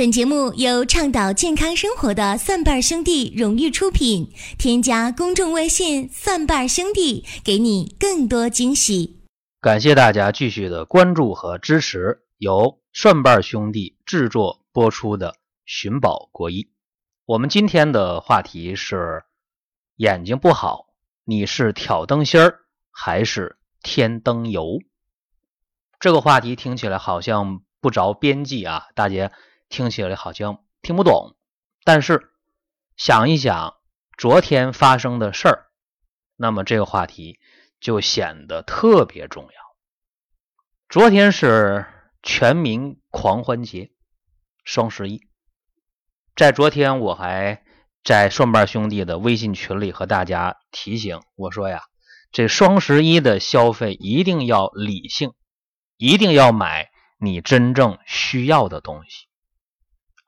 本节目由倡导健康生活的蒜瓣兄弟荣誉出品。添加公众微信“蒜瓣兄弟”，给你更多惊喜。感谢大家继续的关注和支持，由蒜瓣兄弟制作播出的《寻宝国医》。我们今天的话题是：眼睛不好，你是挑灯芯儿还是添灯油？这个话题听起来好像不着边际啊，大家。听起来好像听不懂，但是想一想昨天发生的事儿，那么这个话题就显得特别重要。昨天是全民狂欢节，双十一。在昨天，我还在蒜瓣兄弟的微信群里和大家提醒我说呀，这双十一的消费一定要理性，一定要买你真正需要的东西。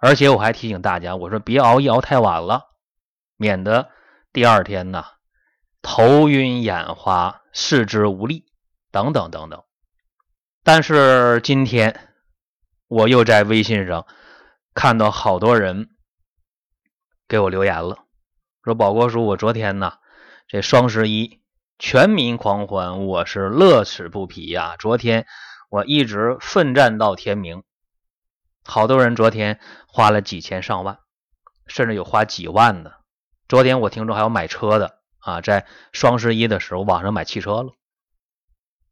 而且我还提醒大家，我说别熬夜熬太晚了，免得第二天呢头晕眼花、四肢无力等等等等。但是今天我又在微信上看到好多人给我留言了，说宝国叔，我昨天呢这双十一全民狂欢，我是乐此不疲呀。昨天我一直奋战到天明。好多人昨天花了几千上万，甚至有花几万的。昨天我听说还有买车的啊，在双十一的时候网上买汽车了。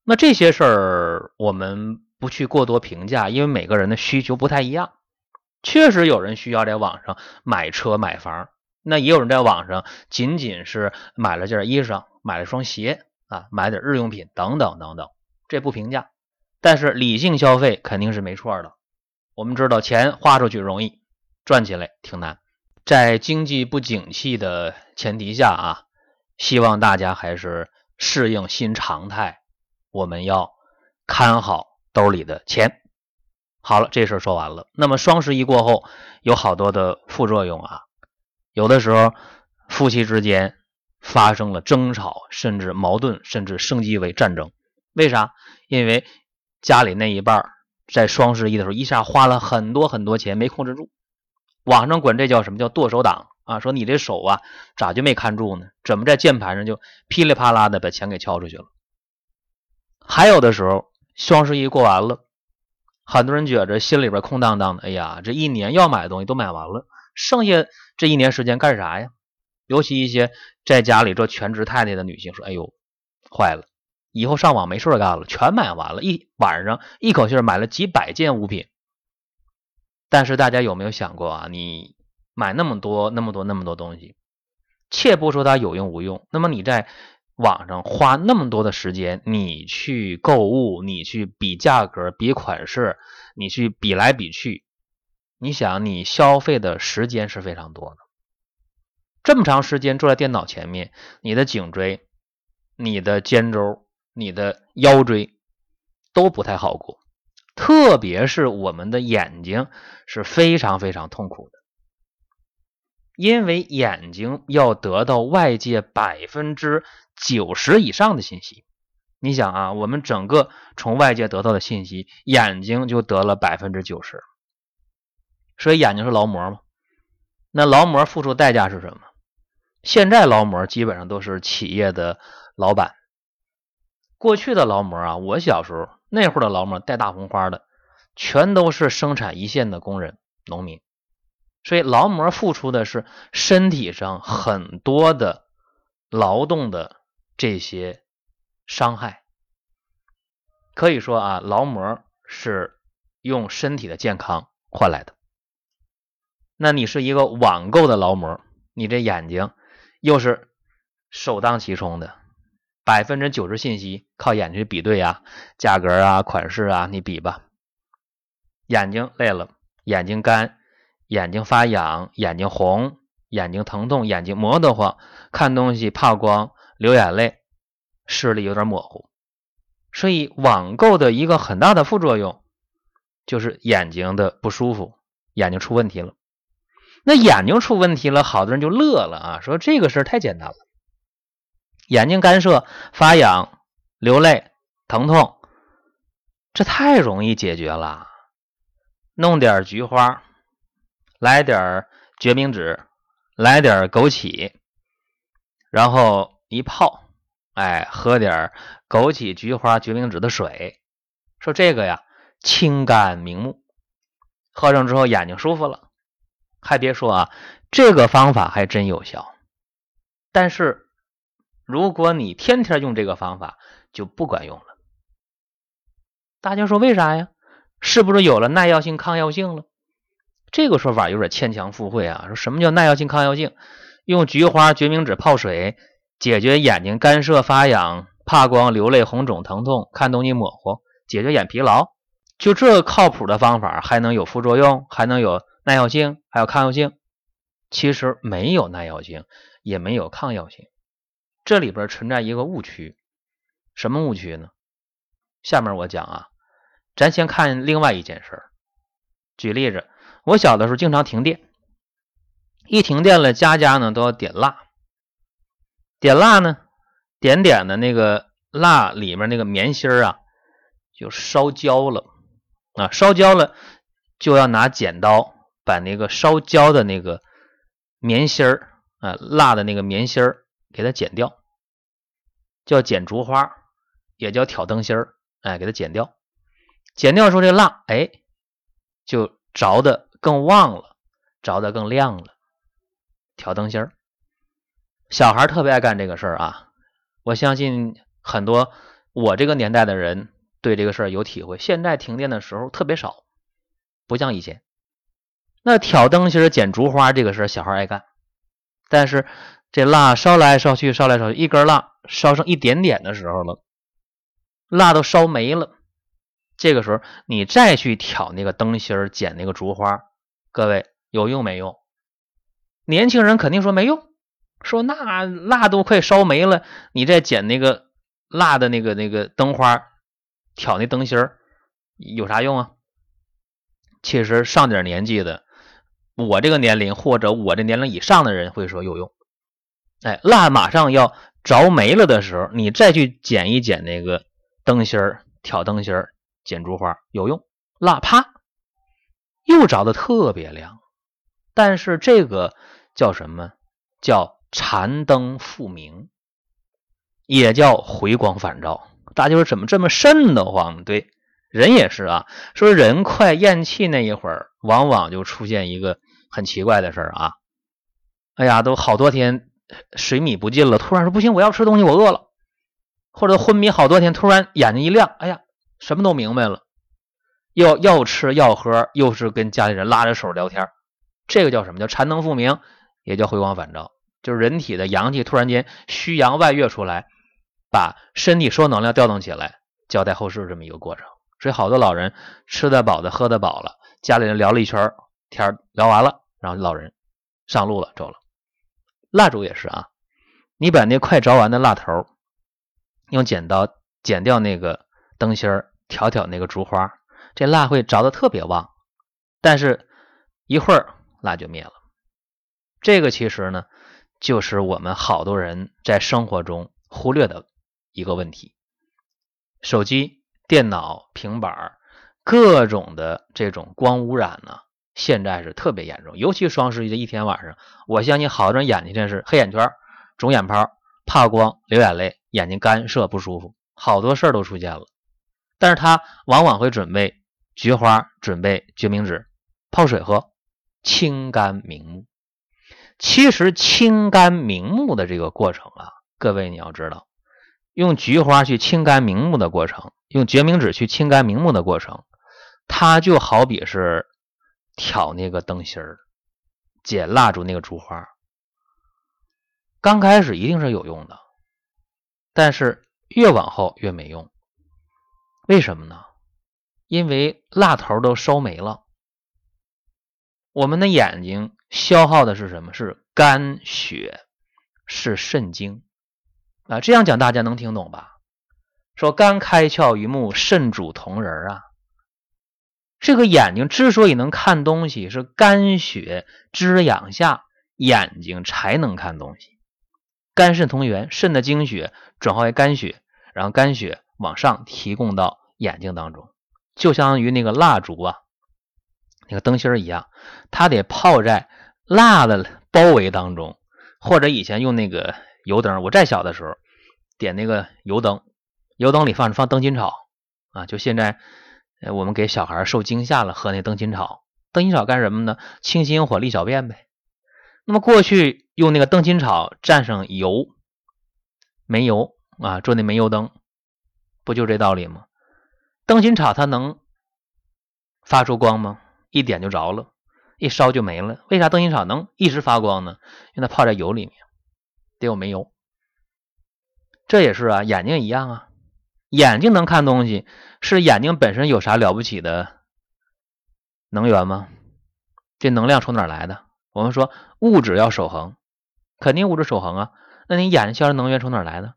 那这些事儿我们不去过多评价，因为每个人的需求不太一样。确实有人需要在网上买车买房，那也有人在网上仅仅是买了件衣裳、买了双鞋啊，买点日用品等等等等，这不评价。但是理性消费肯定是没错的。我们知道钱花出去容易，赚起来挺难。在经济不景气的前提下啊，希望大家还是适应新常态。我们要看好兜里的钱。好了，这事儿说完了。那么双十一过后有好多的副作用啊，有的时候夫妻之间发生了争吵，甚至矛盾，甚至升级为战争。为啥？因为家里那一半。在双十一的时候，一下花了很多很多钱，没控制住。网上管这叫什么叫剁手党啊？说你这手啊，咋就没看住呢？怎么在键盘上就噼里啪啦的把钱给敲出去了？还有的时候，双十一过完了，很多人觉着心里边空荡荡的。哎呀，这一年要买的东西都买完了，剩下这一年时间干啥呀？尤其一些在家里做全职太太的女性说：“哎呦，坏了。”以后上网没事干了，全买完了，一晚上一口气买了几百件物品。但是大家有没有想过啊？你买那么多、那么多、那么多东西，且不说它有用无用，那么你在网上花那么多的时间，你去购物，你去比价格、比款式，你去比来比去，你想你消费的时间是非常多的。这么长时间坐在电脑前面，你的颈椎、你的肩周。你的腰椎都不太好过，特别是我们的眼睛是非常非常痛苦的，因为眼睛要得到外界百分之九十以上的信息。你想啊，我们整个从外界得到的信息，眼睛就得了百分之九十，所以眼睛是劳模嘛。那劳模付出代价是什么？现在劳模基本上都是企业的老板。过去的劳模啊，我小时候那会儿的劳模戴大红花的，全都是生产一线的工人、农民，所以劳模付出的是身体上很多的劳动的这些伤害。可以说啊，劳模是用身体的健康换来的。那你是一个网购的劳模，你这眼睛又是首当其冲的。百分之九十信息靠眼睛去比对啊，价格啊，款式啊，你比吧。眼睛累了，眼睛干，眼睛发痒，眼睛红，眼睛疼痛，眼睛磨得慌，看东西怕光，流眼泪，视力有点模糊。所以网购的一个很大的副作用就是眼睛的不舒服，眼睛出问题了。那眼睛出问题了，好多人就乐了啊，说这个事儿太简单了。眼睛干涩、发痒、流泪、疼痛，这太容易解决了。弄点菊花，来点决明子，来点枸杞，然后一泡，哎，喝点枸杞、菊花、决明子的水，说这个呀清肝明目，喝上之后眼睛舒服了。还别说啊，这个方法还真有效。但是如果你天天用这个方法，就不管用了。大家说为啥呀？是不是有了耐药性、抗药性了？这个说法有点牵强附会啊。说什么叫耐药性、抗药性？用菊花、决明子泡水，解决眼睛干涩、发痒、怕光、流泪、红肿、疼痛、看东西模糊，解决眼疲劳，就这靠谱的方法，还能有副作用？还能有耐药性？还有抗药性？其实没有耐药性，也没有抗药性。这里边存在一个误区，什么误区呢？下面我讲啊。咱先看另外一件事儿。举例子，我小的时候经常停电，一停电了，家家呢都要点蜡。点蜡呢，点点的那个蜡里面那个棉芯儿啊，就烧焦了啊，烧焦了就要拿剪刀把那个烧焦的那个棉芯儿啊，蜡的那个棉芯儿给它剪掉，叫剪烛花，也叫挑灯芯儿，哎，给它剪掉。剪掉时候，这蜡哎，就着的更旺了，着的更亮了。挑灯芯儿，小孩特别爱干这个事儿啊！我相信很多我这个年代的人对这个事儿有体会。现在停电的时候特别少，不像以前。那挑灯芯儿、剪烛花这个事儿，小孩爱干。但是这蜡烧来烧去，烧来烧去，一根蜡烧剩一点点的时候了，蜡都烧没了。这个时候，你再去挑那个灯芯儿、剪那个烛花，各位有用没用？年轻人肯定说没用，说那蜡都快烧没了，你再剪那个蜡的那个那个灯花，挑那灯芯儿有啥用啊？其实上点年纪的，我这个年龄或者我这年龄以上的人会说有用。哎，蜡马上要着没了的时候，你再去剪一剪那个灯芯儿、挑灯芯儿。剪烛花有用，蜡啪又着的特别亮，但是这个叫什么？叫残灯复明，也叫回光返照。大家说怎么这么瘆得慌？对，人也是啊。说人快咽气那一会儿，往往就出现一个很奇怪的事儿啊。哎呀，都好多天水米不进了，突然说不行，我要吃东西，我饿了。或者昏迷好多天，突然眼睛一亮，哎呀。什么都明白了，又要吃要喝，又是跟家里人拉着手聊天，这个叫什么叫禅能复明，也叫回光返照，就是人体的阳气突然间虚阳外越出来，把身体所有能量调动起来，交代后事这么一个过程。所以好多老人吃得饱的喝得饱了，家里人聊了一圈天聊完了，然后老人上路了走了。蜡烛也是啊，你把那快着完的蜡头用剪刀剪掉那个灯芯儿。挑挑那个烛花，这蜡会着的特别旺，但是一会儿蜡就灭了。这个其实呢，就是我们好多人在生活中忽略的一个问题。手机、电脑、平板各种的这种光污染呢，现在是特别严重。尤其双十一的一天晚上，我相信好多人眼睛真是黑眼圈、肿眼泡、怕光、流眼泪、眼睛干涩不舒服，好多事儿都出现了。但是他往往会准备菊花，准备决明子，泡水喝，清肝明目。其实清肝明目的这个过程啊，各位你要知道，用菊花去清肝明目的过程，用决明子去清肝明目的过程，它就好比是挑那个灯芯儿，剪蜡烛那个烛花。刚开始一定是有用的，但是越往后越没用。为什么呢？因为蜡头都烧没了。我们的眼睛消耗的是什么？是肝血，是肾精啊。这样讲大家能听懂吧？说肝开窍于目，肾主同仁啊。这个眼睛之所以能看东西，是肝血滋养下，眼睛才能看东西。肝肾同源，肾的精血转化为肝血，然后肝血往上提供到。眼睛当中，就相当于那个蜡烛啊，那个灯芯儿一样，它得泡在蜡的包围当中，或者以前用那个油灯，我再小的时候点那个油灯，油灯里放放灯芯草啊，就现在我们给小孩受惊吓了喝那灯芯草，灯芯草干什么呢？清心火利小便呗。那么过去用那个灯芯草蘸上油，煤油啊做那煤油灯，不就这道理吗？灯芯草它能发出光吗？一点就着了，一烧就没了。为啥灯芯草能一直发光呢？因为它泡在油里面，得有煤油。这也是啊，眼睛一样啊，眼睛能看东西，是眼睛本身有啥了不起的能源吗？这能量从哪来的？我们说物质要守恒，肯定物质守恒啊。那你眼睛消耗能源从哪来的？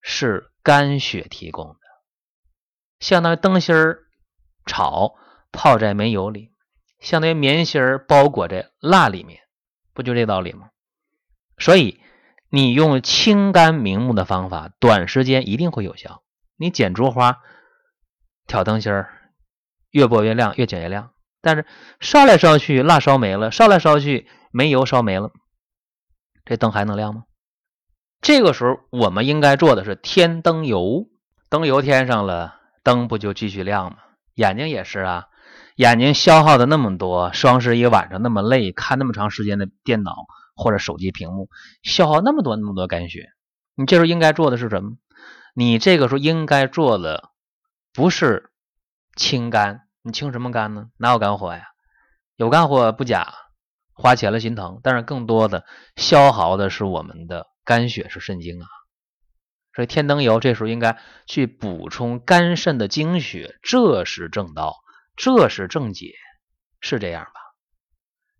是肝血提供的，相当于灯芯儿草泡在煤油里。相当于棉芯儿包裹在蜡里面，不就这道理吗？所以你用清肝明目的方法，短时间一定会有效。你剪竹花、挑灯芯儿，越拨越亮，越剪越亮。但是烧来烧去，蜡烧没了；烧来烧去，煤油烧没了，这灯还能亮吗？这个时候我们应该做的是添灯油，灯油添上了，灯不就继续亮吗？眼睛也是啊。眼睛消耗的那么多，双十一晚上那么累，看那么长时间的电脑或者手机屏幕，消耗那么多那么多肝血，你这时候应该做的是什么？你这个时候应该做的不是清肝，你清什么肝呢？哪有肝火呀？有肝火不假，花钱了心疼，但是更多的消耗的是我们的肝血，是肾精啊。所以天灯油这时候应该去补充肝肾的精血，这是正道。这是正解，是这样吧？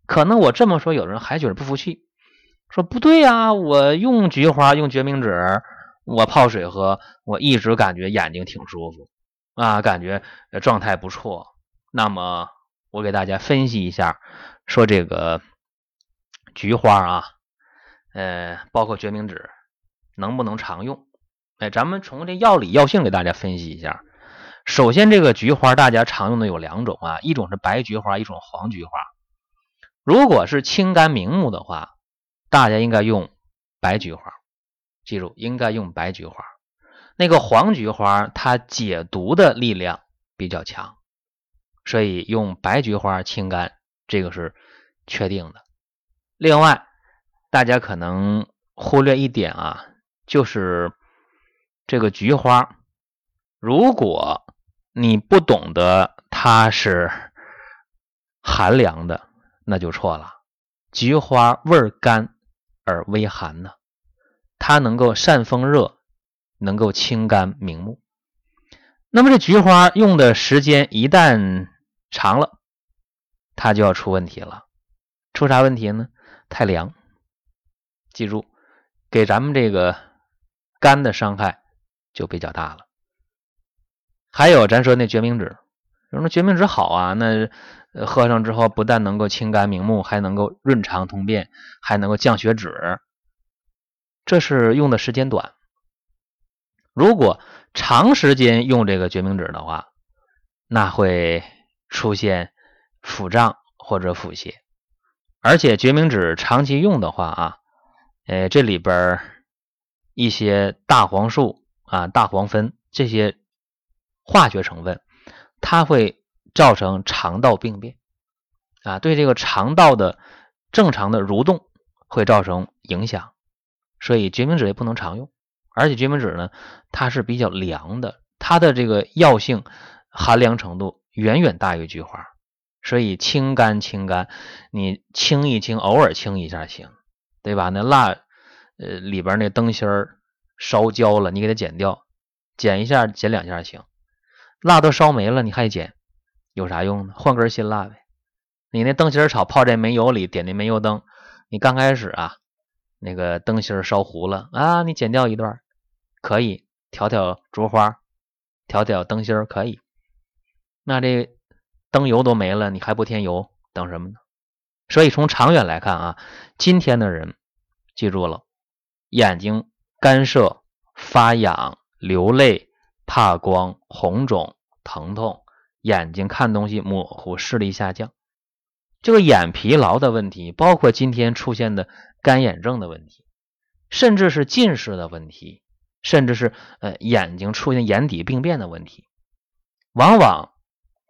可能我这么说，有人还觉得不服气，说不对呀，我用菊花，用决明子，我泡水喝，我一直感觉眼睛挺舒服啊，感觉状态不错。那么我给大家分析一下，说这个菊花啊，呃，包括决明子能不能常用？哎，咱们从这药理药性给大家分析一下。首先，这个菊花大家常用的有两种啊，一种是白菊花，一种黄菊花。如果是清肝明目的话，大家应该用白菊花，记住应该用白菊花。那个黄菊花它解毒的力量比较强，所以用白菊花清肝这个是确定的。另外，大家可能忽略一点啊，就是这个菊花，如果你不懂得它是寒凉的，那就错了。菊花味甘而微寒呢，它能够散风热，能够清肝明目。那么这菊花用的时间一旦长了，它就要出问题了。出啥问题呢？太凉。记住，给咱们这个肝的伤害就比较大了。还有，咱说那决明子，人说决明子好啊，那喝上之后不但能够清肝明目，还能够润肠通便，还能够降血脂。这是用的时间短。如果长时间用这个决明子的话，那会出现腹胀或者腹泻。而且决明子长期用的话啊，呃，这里边一些大黄素啊、大黄酚这些。化学成分，它会造成肠道病变啊，对这个肠道的正常的蠕动会造成影响，所以决明子也不能常用。而且决明子呢，它是比较凉的，它的这个药性寒凉程度远远大于菊花，所以清肝清肝，你清一清，偶尔清一下行，对吧？那蜡呃里边那灯芯儿烧焦了，你给它剪掉，剪一下，剪两下行。蜡都烧没了，你还剪，有啥用呢？换根新蜡呗。你那灯芯草泡在煤油里，点那煤油灯，你刚开始啊，那个灯芯烧糊了啊，你剪掉一段，可以调调烛花，调调灯芯可以。那这灯油都没了，你还不添油，等什么呢？所以从长远来看啊，今天的人记住了，眼睛干涩、发痒、流泪。怕光、红肿、疼痛，眼睛看东西模糊，视力下降，这个眼疲劳的问题，包括今天出现的干眼症的问题，甚至是近视的问题，甚至是呃眼睛出现眼底病变的问题，往往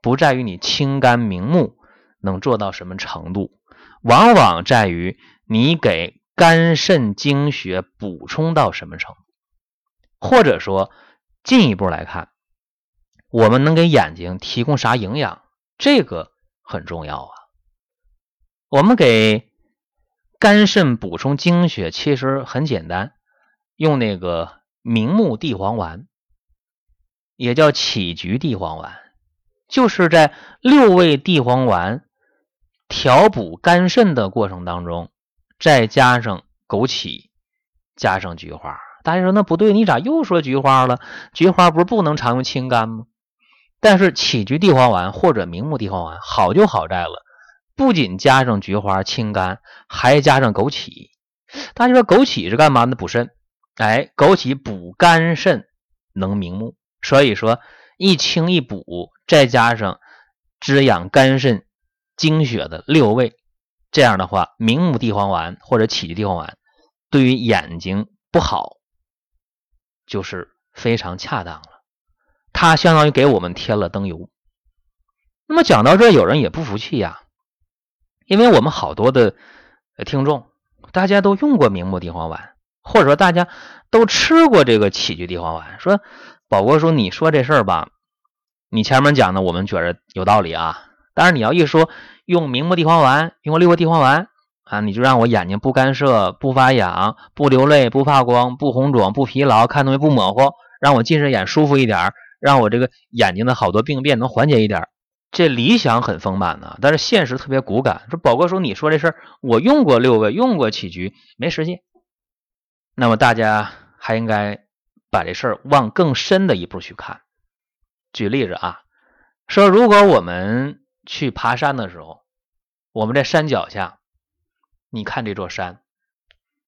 不在于你清肝明目能做到什么程度，往往在于你给肝肾精血补充到什么程度，或者说进一步来看，我们能给眼睛提供啥营养，这个很重要啊。我们给肝肾补充精血，其实很简单，用那个明目地黄丸，也叫杞菊地黄丸，就是在六味地黄丸调补肝肾的过程当中，再加上枸杞，加上菊花。大家说那不对，你咋又说菊花了？菊花不是不能常用清肝吗？但是杞菊地黄丸或者明目地黄丸好就好在了。不仅加上菊花清肝，还加上枸杞。大家说枸杞是干嘛的？补肾。哎，枸杞补肝肾能明目，所以说一清一补，再加上滋养肝肾精血的六味，这样的话，明目地黄丸或者杞菊地黄丸对于眼睛不好，就是非常恰当了。它相当于给我们添了灯油。那么讲到这，有人也不服气呀。因为我们好多的听众，大家都用过明目地黄丸，或者说大家都吃过这个杞菊地黄丸。说宝哥说你说这事儿吧，你前面讲的我们觉着有道理啊。但是你要一说用明目地黄丸，用六味地黄丸啊，你就让我眼睛不干涩、不发痒、不流泪、不发光、不红肿、不疲劳、看东西不模糊，让我近视眼舒服一点，让我这个眼睛的好多病变能缓解一点。这理想很丰满呢，但是现实特别骨感。说宝哥说你说这事儿，我用过六个，用过杞菊，没实现。那么大家还应该把这事儿往更深的一步去看。举例子啊，说如果我们去爬山的时候，我们在山脚下，你看这座山，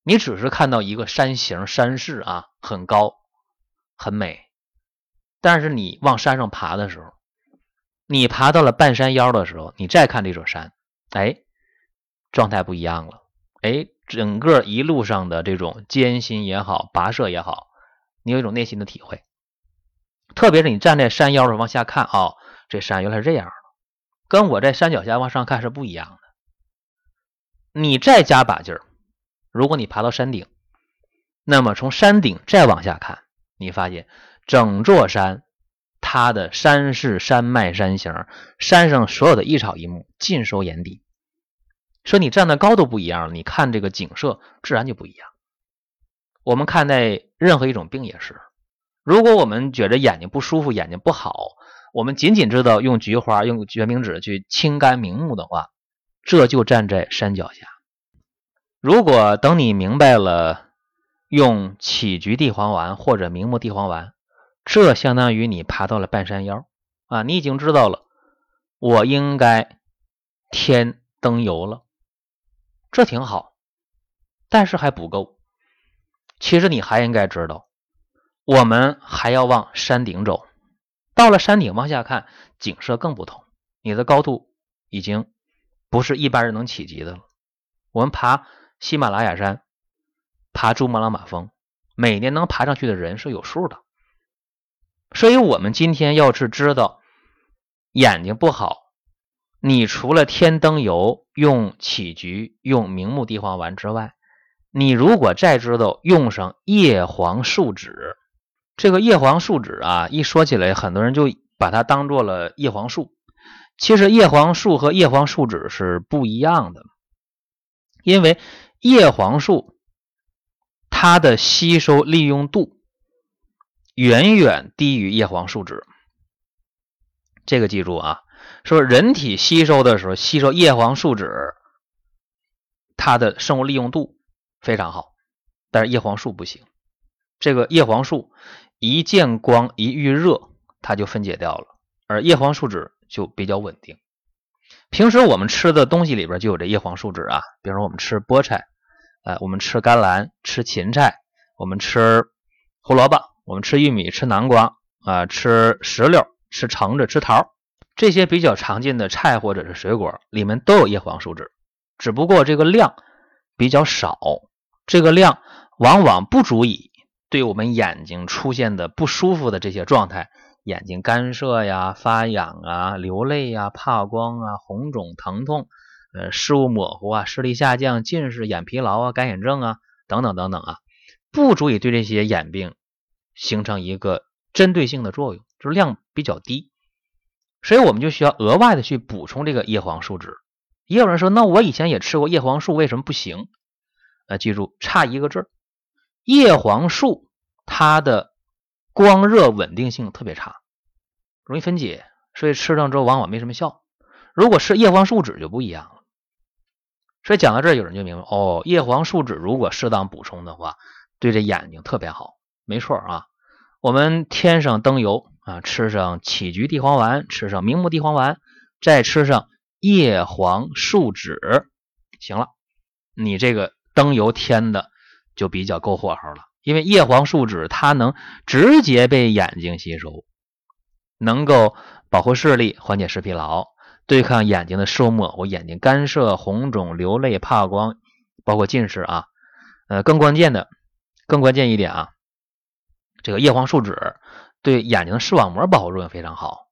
你只是看到一个山形、山势啊，很高，很美。但是你往山上爬的时候，你爬到了半山腰的时候，你再看这座山，哎，状态不一样了。哎，整个一路上的这种艰辛也好，跋涉也好，你有一种内心的体会。特别是你站在山腰上往下看，哦，这山原来是这样的，跟我在山脚下往上看是不一样的。你再加把劲儿，如果你爬到山顶，那么从山顶再往下看，你发现整座山。它的山势、山脉、山形，山上所有的一草一木尽收眼底。说你站的高度不一样，你看这个景色自然就不一样。我们看待任何一种病也是，如果我们觉得眼睛不舒服、眼睛不好，我们仅仅知道用菊花、用决明子去清肝明目的话，这就站在山脚下。如果等你明白了，用杞菊地黄丸或者明目地黄丸。这相当于你爬到了半山腰啊！你已经知道了，我应该添灯油了，这挺好，但是还不够。其实你还应该知道，我们还要往山顶走。到了山顶往下看，景色更不同。你的高度已经不是一般人能企及的了。我们爬喜马拉雅山，爬珠穆朗玛峰，每年能爬上去的人是有数的。所以，我们今天要是知道眼睛不好，你除了添灯油、用杞菊、用明目地黄丸之外，你如果再知道用上叶黄素脂，这个叶黄素脂啊，一说起来，很多人就把它当做了叶黄素。其实，叶黄素和叶黄素脂是不一样的，因为叶黄素它的吸收利用度。远远低于叶黄素酯，这个记住啊。说人体吸收的时候，吸收叶黄素酯，它的生物利用度非常好，但是叶黄素不行。这个叶黄素一见光一遇热，它就分解掉了，而叶黄素酯就比较稳定。平时我们吃的东西里边就有这叶黄素酯啊，比如说我们吃菠菜，呃，我们吃甘蓝，吃芹菜，我们吃胡萝卜。我们吃玉米，吃南瓜啊，吃石榴，吃橙子，吃桃，这些比较常见的菜或者是水果里面都有叶黄素酯，只不过这个量比较少，这个量往往不足以对我们眼睛出现的不舒服的这些状态，眼睛干涩呀、发痒啊、流泪呀、怕光啊、红肿疼痛。呃，视物模糊啊，视力下降、近视、眼疲劳啊、干眼症啊，等等等等啊，不足以对这些眼病形成一个针对性的作用，就是量比较低，所以我们就需要额外的去补充这个叶黄素酯。也有人说，那我以前也吃过叶黄素，为什么不行？呃，记住，差一个字叶黄素它的光热稳定性特别差，容易分解，所以吃上之后往往没什么效。如果是叶黄素酯就不一样了。所以讲到这儿，有人就明白哦，叶黄素酯如果适当补充的话，对这眼睛特别好。没错啊，我们添上灯油啊，吃上杞菊地黄丸，吃上明目地黄丸，再吃上叶黄素脂，行了，你这个灯油添的就比较够火候了。因为叶黄素脂它能直接被眼睛吸收，能够保护视力，缓解视疲劳。对抗眼睛的视物模糊、眼睛干涩、红肿、流泪、怕光，包括近视啊。呃，更关键的，更关键一点啊，这个叶黄素酯对眼睛的视网膜保护作用非常好，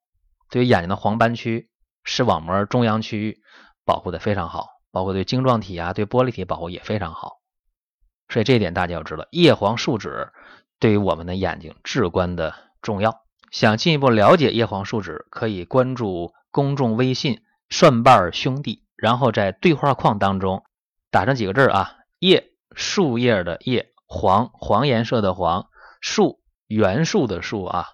对于眼睛的黄斑区、视网膜中央区域保护的非常好，包括对晶状体啊、对玻璃体保护也非常好。所以这一点大家要知道，叶黄素酯对于我们的眼睛至关的重要。想进一步了解叶黄素酯，可以关注。公众微信“蒜瓣兄弟”，然后在对话框当中打上几个字啊，叶树叶的叶，黄黄颜色的黄，树元素的素啊，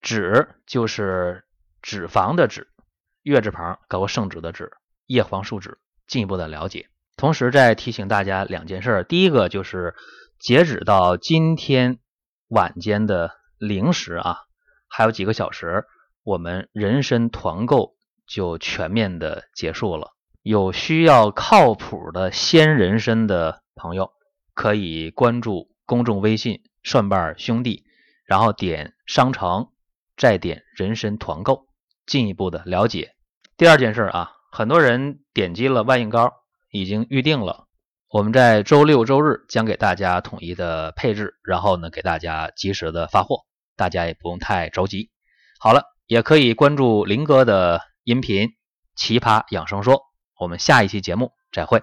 脂就是脂肪的脂，月字旁搞个圣旨的旨，叶黄素脂，进一步的了解。同时再提醒大家两件事，第一个就是截止到今天晚间的零时啊，还有几个小时，我们人参团购。就全面的结束了。有需要靠谱的鲜人参的朋友，可以关注公众微信“蒜瓣兄弟”，然后点商城，再点人参团购，进一步的了解。第二件事啊，很多人点击了万应膏，已经预定了。我们在周六周日将给大家统一的配置，然后呢给大家及时的发货，大家也不用太着急。好了，也可以关注林哥的。音频《奇葩养生说》，我们下一期节目再会。